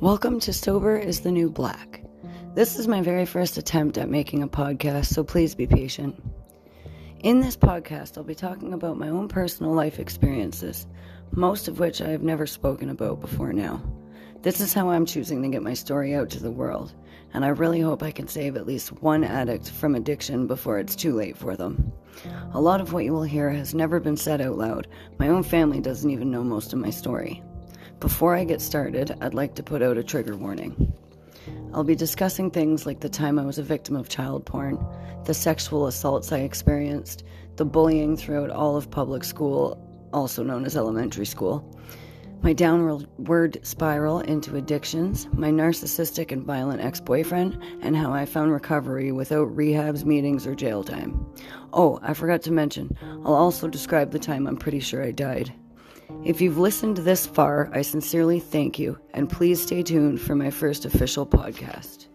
Welcome to Sober is the New Black. This is my very first attempt at making a podcast, so please be patient. In this podcast, I'll be talking about my own personal life experiences, most of which I have never spoken about before now. This is how I'm choosing to get my story out to the world, and I really hope I can save at least one addict from addiction before it's too late for them. A lot of what you will hear has never been said out loud. My own family doesn't even know most of my story. Before I get started, I'd like to put out a trigger warning. I'll be discussing things like the time I was a victim of child porn, the sexual assaults I experienced, the bullying throughout all of public school, also known as elementary school, my downward spiral into addictions, my narcissistic and violent ex boyfriend, and how I found recovery without rehabs, meetings, or jail time. Oh, I forgot to mention, I'll also describe the time I'm pretty sure I died. If you've listened this far, I sincerely thank you, and please stay tuned for my first official podcast.